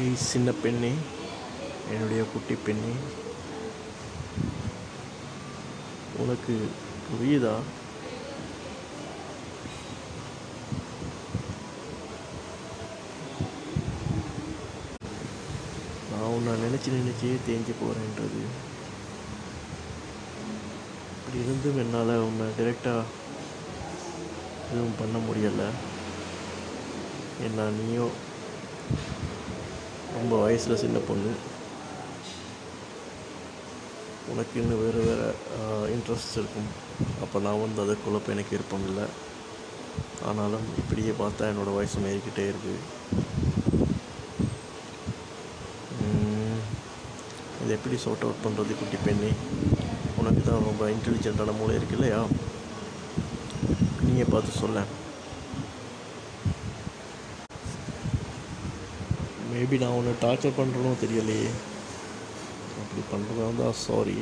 ஏய் சின்ன பெண்ணே. என்னுடைய குட்டி பெண்ணே. உனக்கு புரியுதா? நான் உன்னை நினச்சி நினச்சே தேஞ்சு போகிறேன்றது இப்படி இருந்தும் என்னால் உன்னை டைரெக்டாக எதுவும் பண்ண முடியலை. என்ன நீயோ? ரொம்ப வயசில் சின்ன பொண்ணு. உனக்கு இன்னும் வேறு வேறு இன்ட்ரெஸ்ட் இருக்கும். அப்போ நான் வந்து அதை குழப்ப எனக்கு விருப்பம் இல்லை. ஆனாலும் இப்படியே பார்த்தா என்னோடய வயசு மாறிக்கிட்டே இருக்குது இதை எப்படி சார்ட் அவுட் பண்ணுறது குட்டி பெண்ணே? உனக்கு தான் ரொம்ப இன்டெலிஜென்ட்டான மூளை இருக்கு இல்லையா? நீங்கள் பார்த்து சொல்ல மேபி நான் உன்னை டார்ச்சர் பண்ணுறனும் தெரியலையே. அப்படி பண்ணுறதா இருந்தால் சாரி